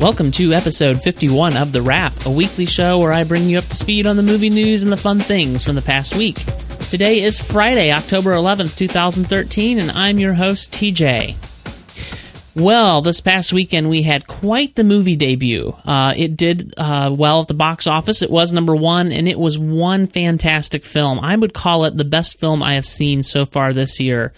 Welcome to episode 51 of The Wrap, a weekly show where I bring you up to speed on the movie news and the fun things from the past week. Today is Friday, October 11th, 2013, and I'm your host, TJ. Well, this past weekend we had quite the movie debut. Uh, it did uh, well at the box office. It was number one, and it was one fantastic film. I would call it the best film I have seen so far this year.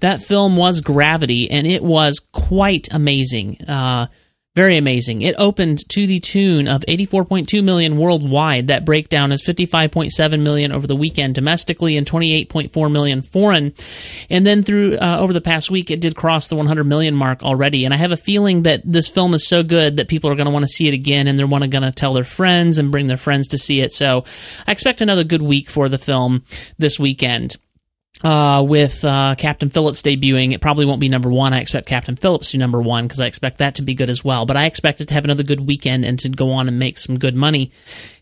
That film was Gravity, and it was quite amazing. Uh, very amazing. It opened to the tune of 84.2 million worldwide. That breakdown is 55.7 million over the weekend domestically and 28.4 million foreign. And then through uh, over the past week, it did cross the 100 million mark already. And I have a feeling that this film is so good that people are going to want to see it again, and they're going to tell their friends and bring their friends to see it. So I expect another good week for the film this weekend uh, with uh, Captain Phillips debuting. It probably won't be number one. I expect Captain Phillips to be number one because I expect that to be good as well. But I expect it to have another good weekend and to go on and make some good money.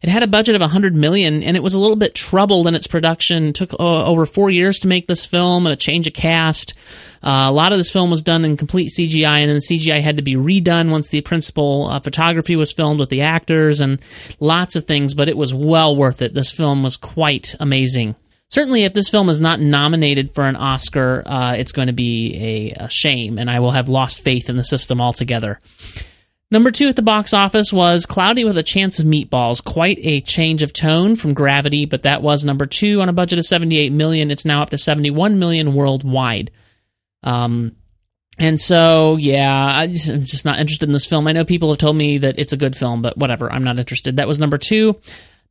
It had a budget of 100 million, and it was a little bit troubled in its production. It took uh, over four years to make this film and a change of cast. Uh, a lot of this film was done in complete CGI, and then the CGI had to be redone once the principal uh, photography was filmed with the actors and lots of things. But it was well worth it. This film was quite amazing certainly if this film is not nominated for an Oscar, uh, it's going to be a, a, shame, and I will have lost faith in the system altogether. Number two at the box office was Cloudy with a Chance of Meatballs. Quite a change of tone from Gravity, but that was number two on a budget of 78 million. It's now up to 71 million worldwide. Um, and so, yeah, I am just not interested in this film. I know people have told me that it's a good film, but whatever. I'm not interested. That was number two.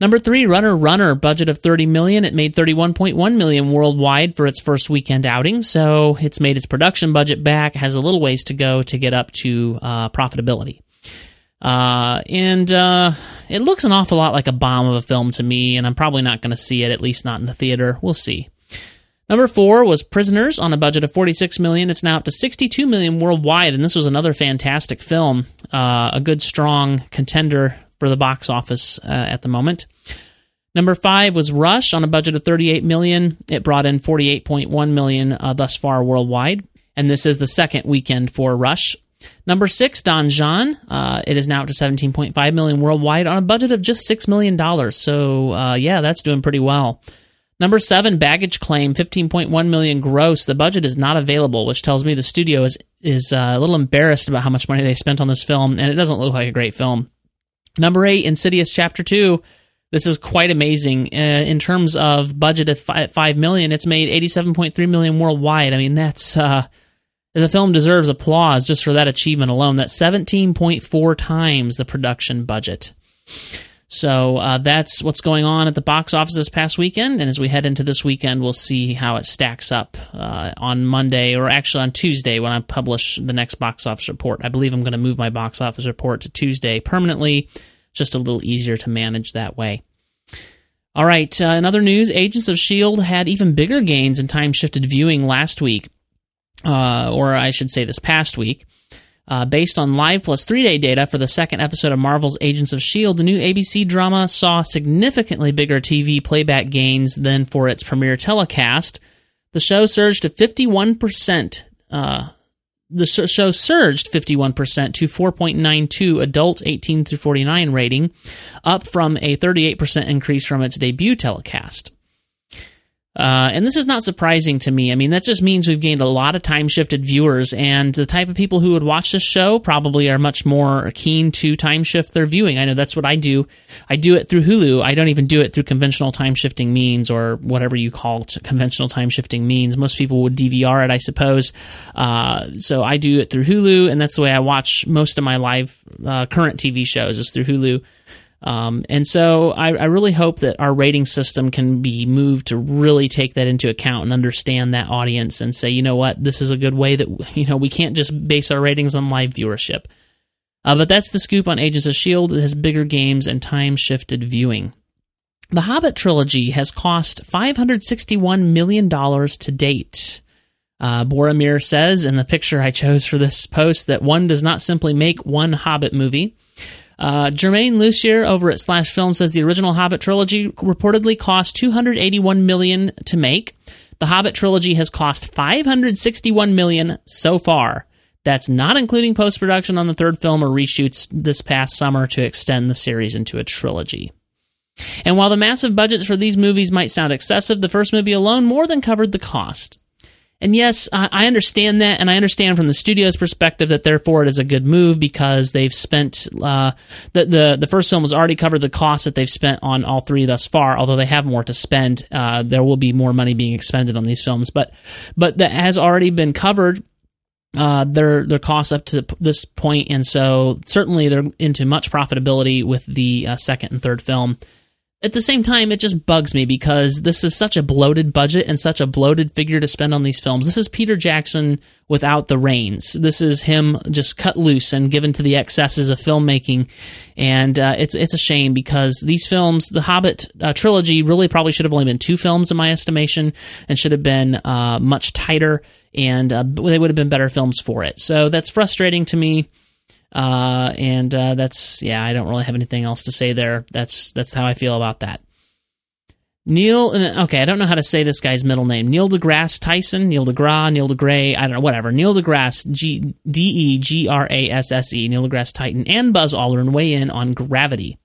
Number three, Runner Runner, budget of 30 million. It made 31.1 million worldwide for its first weekend outing, so it's made its production budget back. Has a little ways to go to get up to uh, profitability. Uh, and uh, it looks an awful lot like a bomb of a film to me, and I'm probably not going to see it, at least not in the theater. We'll see. Number four was Prisoners on a budget of 46 million. It's now up to 62 million worldwide, and this was another fantastic film, uh, a good strong contender for the box office uh, at the moment. Number five was Rush on a budget of 38 million. It brought in 48.1 million uh, thus far worldwide, and this is the second weekend for Rush. Number six, Don Jon. Uh, it is now up to 17.5 million worldwide on a budget of just six million dollars. So uh, yeah, that's doing pretty well. Number seven, Baggage Claim, 15.1 million gross. The budget is not available, which tells me the studio is is uh, a little embarrassed about how much money they spent on this film, and it doesn't look like a great film. Number eight, Insidious Chapter 2. This is quite amazing uh, in terms of budget of five million. It's made eighty-seven point three million worldwide. I mean, that's uh, the film deserves applause just for that achievement alone. That's seventeen point four times the production budget. So uh, that's what's going on at the box office this past weekend. And as we head into this weekend, we'll see how it stacks up uh, on Monday, or actually on Tuesday when I publish the next box office report. I believe I'm going to move my box office report to Tuesday permanently, just a little easier to manage that way. All right, uh, in other news, Agents of S.H.I.E.L.D. had even bigger gains in time shifted viewing last week, uh, or I should say this past week. Uh, based on live plus three day data for the second episode of Marvel's Agents of S.H.I.E.L.D., the new ABC drama saw significantly bigger TV playback gains than for its premiere telecast. The show surged to 51%. Uh, the show surged 51% to 4.92 adult 18 through 49 rating, up from a 38% increase from its debut telecast. Uh, and this is not surprising to me. I mean, that just means we've gained a lot of time shifted viewers, and the type of people who would watch this show probably are much more keen to time shift their viewing. I know that's what I do. I do it through Hulu. I don't even do it through conventional time shifting means or whatever you call it, conventional time shifting means. Most people would DVR it, I suppose. Uh, so I do it through Hulu, and that's the way I watch most of my live uh, current TV shows is through Hulu. Um, and so I, I, really hope that our rating system can be moved to really take that into account and understand that audience and say, you know what, this is a good way that, you know, we can't just base our ratings on live viewership. Uh, but that's the scoop on Agents of S.H.I.E.L.D. It has bigger games and time shifted viewing. The Hobbit trilogy has cost $561 million to date. Uh, Boromir says in the picture I chose for this post that one does not simply make one Hobbit movie. Uh, Germain Lussier over at Slash Film says the original Hobbit trilogy reportedly cost 281 million to make. The Hobbit trilogy has cost 561 million so far. That's not including post production on the third film or reshoots this past summer to extend the series into a trilogy. And while the massive budgets for these movies might sound excessive, the first movie alone more than covered the cost. And yes, I understand that, and I understand from the studio's perspective that therefore it is a good move because they've spent uh, the the the first film has already covered the costs that they've spent on all three thus far. Although they have more to spend, uh, there will be more money being expended on these films, but but that has already been covered uh, their their costs up to this point, and so certainly they're into much profitability with the uh, second and third film at the same time, it just bugs me because this is such a bloated budget and such a bloated figure to spend on these films. This is Peter Jackson without the reins. This is him just cut loose and given to the excesses of filmmaking, and uh, it's it's a shame because these films, the Hobbit uh, trilogy, really probably should have only been two films in my estimation, and should have been uh, much tighter, and uh, they would have been better films for it. So that's frustrating to me. Uh, and uh, that's yeah, I don't really have anything else to say there. That's that's how I feel about that. Neil, uh, okay, I don't know how to say this guy's middle name. Neil deGrasse Tyson, Neil deGrasse, Neil deGray, I don't know, whatever. Neil deGrasse, G D E G R A S S E, Neil deGrasse Titan, and Buzz Aldrin weigh in on gravity.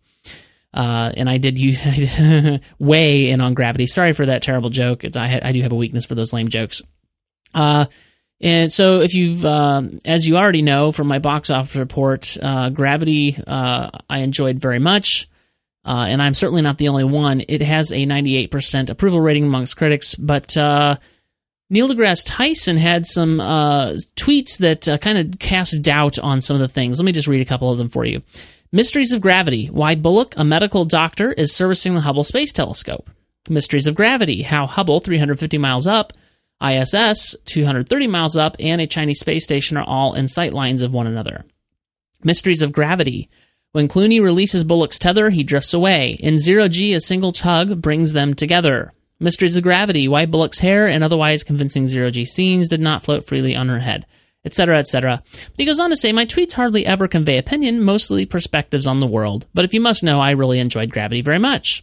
Uh, and I did you weigh in on gravity. Sorry for that terrible joke. I, I do have a weakness for those lame jokes. Uh, and so, if you've, uh, as you already know from my box office report, uh, Gravity uh, I enjoyed very much, uh, and I'm certainly not the only one. It has a 98% approval rating amongst critics, but uh, Neil deGrasse Tyson had some uh, tweets that kind of cast doubt on some of the things. Let me just read a couple of them for you. Mysteries of Gravity Why Bullock, a medical doctor, is servicing the Hubble Space Telescope. Mysteries of Gravity How Hubble, 350 miles up, ISS, 230 miles up, and a Chinese space station are all in sight lines of one another. Mysteries of Gravity. When Clooney releases Bullock's tether, he drifts away. In Zero G, a single tug brings them together. Mysteries of Gravity. Why Bullock's hair and otherwise convincing Zero G scenes did not float freely on her head. Etc., etc. But he goes on to say, My tweets hardly ever convey opinion, mostly perspectives on the world. But if you must know, I really enjoyed Gravity very much.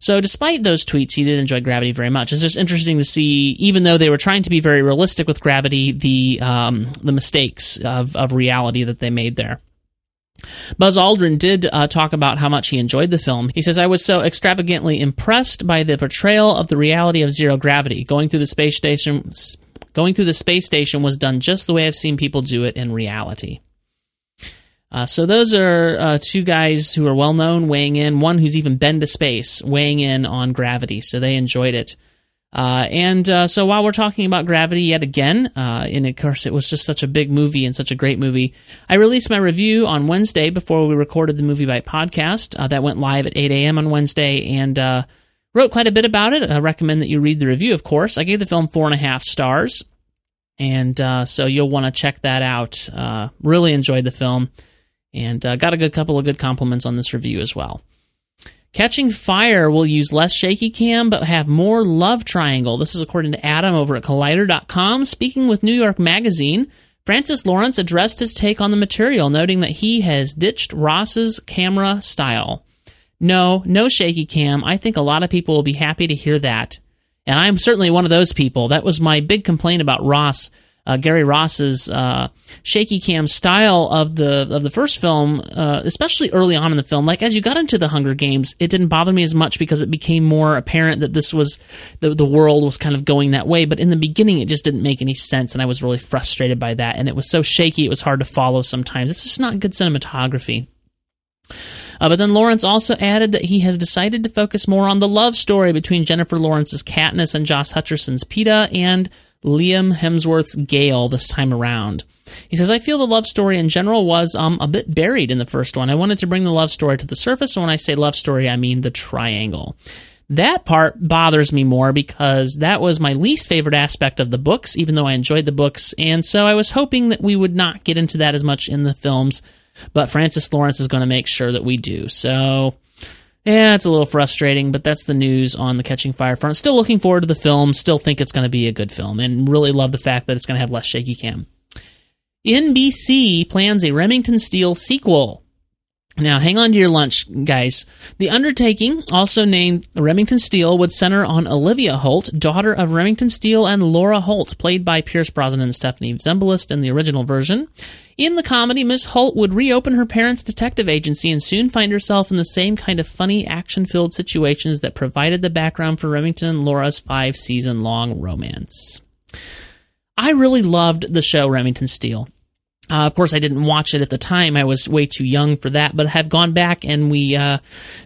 So, despite those tweets, he did enjoy Gravity very much. It's just interesting to see, even though they were trying to be very realistic with Gravity, the um, the mistakes of, of reality that they made there. Buzz Aldrin did uh, talk about how much he enjoyed the film. He says, I was so extravagantly impressed by the portrayal of the reality of zero gravity. Going through the space station, going through the space station was done just the way I've seen people do it in reality. Uh, so those are uh, two guys who are well known weighing in. One who's even been to space, weighing in on Gravity. So they enjoyed it. Uh, and uh, so while we're talking about Gravity yet again, uh, and of course it was just such a big movie and such a great movie, I released my review on Wednesday before we recorded the MovieBite podcast. Uh, that went live at 8 a.m. on Wednesday, and wrote quite a bit about it. I recommend that you read the review, of course. I gave the film four and a half stars, and so you'll want to check that out. really enjoyed the film and uh, got a good couple of good compliments on this review as well. Catching Fire will use less shaky cam but have more love triangle. This is according to Adam over at Collider.com. Speaking with New York Magazine, Francis Lawrence addressed his take on the material, noting that he has ditched Ross's camera style. No, no shaky cam. I think a lot of people will be happy to hear that. And I'm certainly one of those people. That was my big complaint about Ross uh, Gary Ross's uh, shaky cam style of the of the first film, uh, especially early on in the film. Like as you got into the Hunger Games, it didn't bother me as much because it became more apparent that this was the the world was kind of going that way. But in the beginning, it just didn't make any sense, and I was really frustrated by that. And it was so shaky, it was hard to follow sometimes. It's just not good cinematography. Uh, but then Lawrence also added that he has decided to focus more on the love story between Jennifer Lawrence's Katniss and Josh Hutcherson's Peeta and Liam Hemsworth's Gale this time around. He says, I feel the love story in general was um, a bit buried in the first one. I wanted to bring the love story to the surface, and when I say love story, I mean the triangle. That part bothers me more because that was my least favorite aspect of the books, even though I enjoyed the books, and so I was hoping that we would not get into that as much in the films, but Francis Lawrence is going to make sure that we do. So yeah, it's a little frustrating, but that's the news on the Catching Fire front. Still looking forward to the film. Still think it's going to be a good film, and really love the fact that it's going to have less shaky cam. NBC plans a Remington Steele sequel. Now, hang on to your lunch, guys. The undertaking, also named Remington Steele, would center on Olivia Holt, daughter of Remington Steele and Laura Holt, played by Pierce Brosnan and Stephanie Zimbalist in the original version. In the comedy, Miss Holt would reopen her parents' detective agency and soon find herself in the same kind of funny, action filled situations that provided the background for Remington and Laura's five season long romance. I really loved the show Remington Steele. Uh, of course, I didn't watch it at the time. I was way too young for that. But have gone back and we, uh,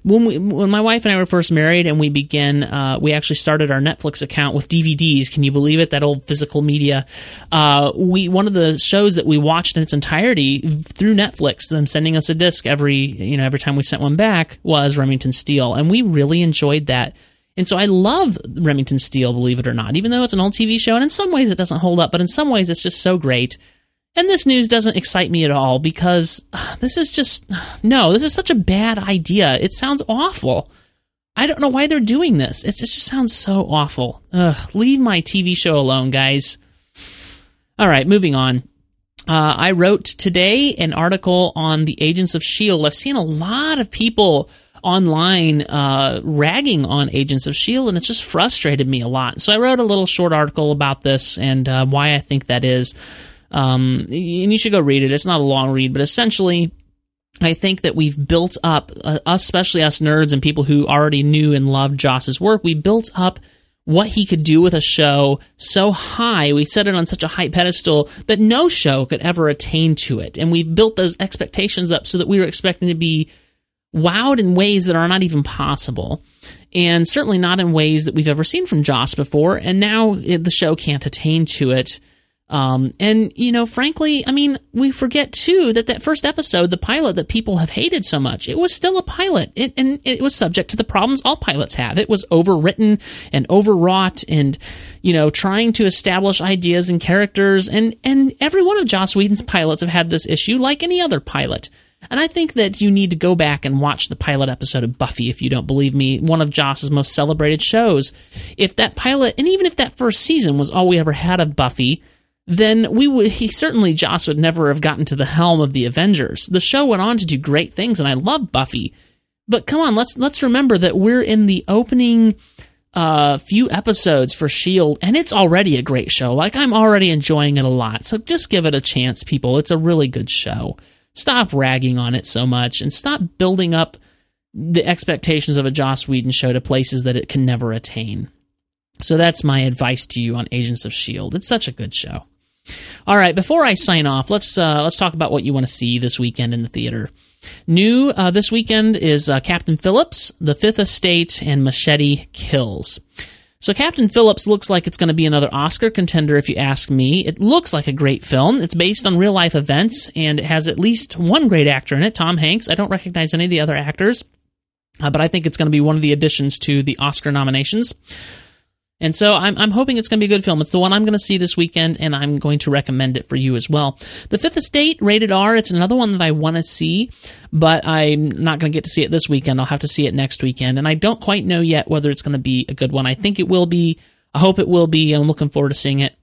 when we, when my wife and I were first married, and we began, uh, we actually started our Netflix account with DVDs. Can you believe it? That old physical media. Uh, we one of the shows that we watched in its entirety through Netflix, them sending us a disc every, you know, every time we sent one back was Remington Steele, and we really enjoyed that. And so I love Remington Steele, believe it or not, even though it's an old TV show, and in some ways it doesn't hold up, but in some ways it's just so great. And this news doesn't excite me at all because this is just, no, this is such a bad idea. It sounds awful. I don't know why they're doing this. It just sounds so awful. Ugh, leave my TV show alone, guys. All right, moving on. Uh, I wrote today an article on the Agents of S.H.I.E.L.D. I've seen a lot of people online uh, ragging on Agents of S.H.I.E.L.D., and it's just frustrated me a lot. So I wrote a little short article about this and uh, why I think that is. Um, and you should go read it. It's not a long read, but essentially, I think that we've built up, uh, especially us nerds and people who already knew and loved Joss's work, we built up what he could do with a show so high, we set it on such a high pedestal that no show could ever attain to it. And we built those expectations up so that we were expecting to be wowed in ways that are not even possible. And certainly not in ways that we've ever seen from Joss before. And now it, the show can't attain to it. Um, and you know, frankly, I mean, we forget too that that first episode, the pilot that people have hated so much, it was still a pilot, it, and it was subject to the problems all pilots have. It was overwritten and overwrought, and you know, trying to establish ideas and characters, and and every one of Joss Whedon's pilots have had this issue, like any other pilot. And I think that you need to go back and watch the pilot episode of Buffy if you don't believe me, one of Joss's most celebrated shows. If that pilot, and even if that first season was all we ever had of Buffy, then we would he certainly Joss would never have gotten to the helm of the Avengers. The show went on to do great things, and I love Buffy. But come on, let's let's remember that we're in the opening uh, few episodes for Shield, and it's already a great show. Like I'm already enjoying it a lot. So just give it a chance, people. It's a really good show. Stop ragging on it so much, and stop building up the expectations of a Joss Whedon show to places that it can never attain. So that's my advice to you on Agents of Shield. It's such a good show. All right, before I sign off, let's uh, let's talk about what you want to see this weekend in the theater. New uh, this weekend is uh, Captain Phillips, The Fifth Estate, and Machete Kills. So Captain Phillips looks like it's going to be another Oscar contender, if you ask me. It looks like a great film. It's based on real life events, and it has at least one great actor in it, Tom Hanks. I don't recognize any of the other actors, uh, but I think it's going to be one of the additions to the Oscar nominations. And so I'm, I'm hoping it's going to be a good film. It's the one I'm going to see this weekend, and I'm going to recommend it for you as well. The Fifth Estate, rated R, it's another one that I want to see, but I'm not going to get to see it this weekend. I'll have to see it next weekend, and I don't quite know yet whether it's going to be a good one. I think it will be. I hope it will be. I'm looking forward to seeing it.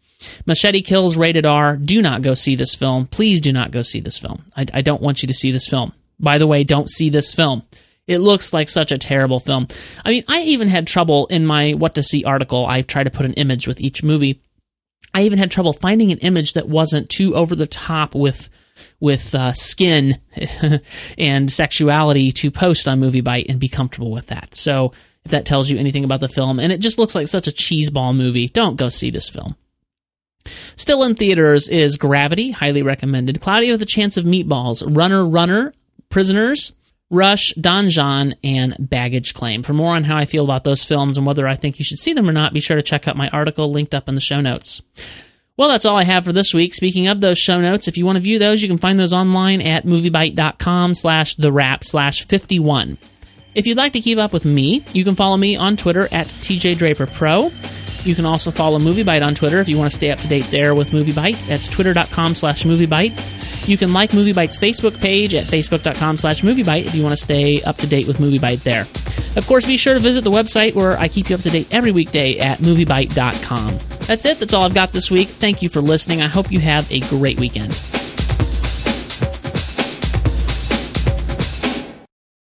Machete Kills, rated R. Do not go see this film. Please do not go see this film. I, I don't want you to see this film. By the way, don't see this film. It looks like such a terrible film. I mean, I even had trouble in my what to see article. I try to put an image with each movie. I even had trouble finding an image that wasn't too over the top with with uh, skin and sexuality to post on MovieBite and be comfortable with that. So if that tells you anything about the film, and it just looks like such a cheeseball movie, don't go see this film. Still in theaters is Gravity, highly recommended. Cloudy with a Chance of Meatballs, Runner Runner, Prisoners, Rush, Don Jon, and Baggage Claim. For more on how I feel about those films and whether I think you should see them or not, be sure to check out my article linked up in the show notes. Well, that's all I have for this week. Speaking of those show notes, if you want to view those, you can find those online at moviebite.com slash the wrap slash 51. If you'd like to keep up with me, you can follow me on Twitter at TJDraperPro. You can also follow MovieBite on Twitter if you want to stay up to date there with MovieBite. That's twitter.com slash MovieBite. You can like MovieBite's Facebook page at facebook.com slash MovieBite if you want to stay up to date with MovieBite there. Of course, be sure to visit the website where I keep you up to date every weekday at MovieBite.com. That's it. That's all I've got this week. Thank you for listening. I hope you have a great weekend.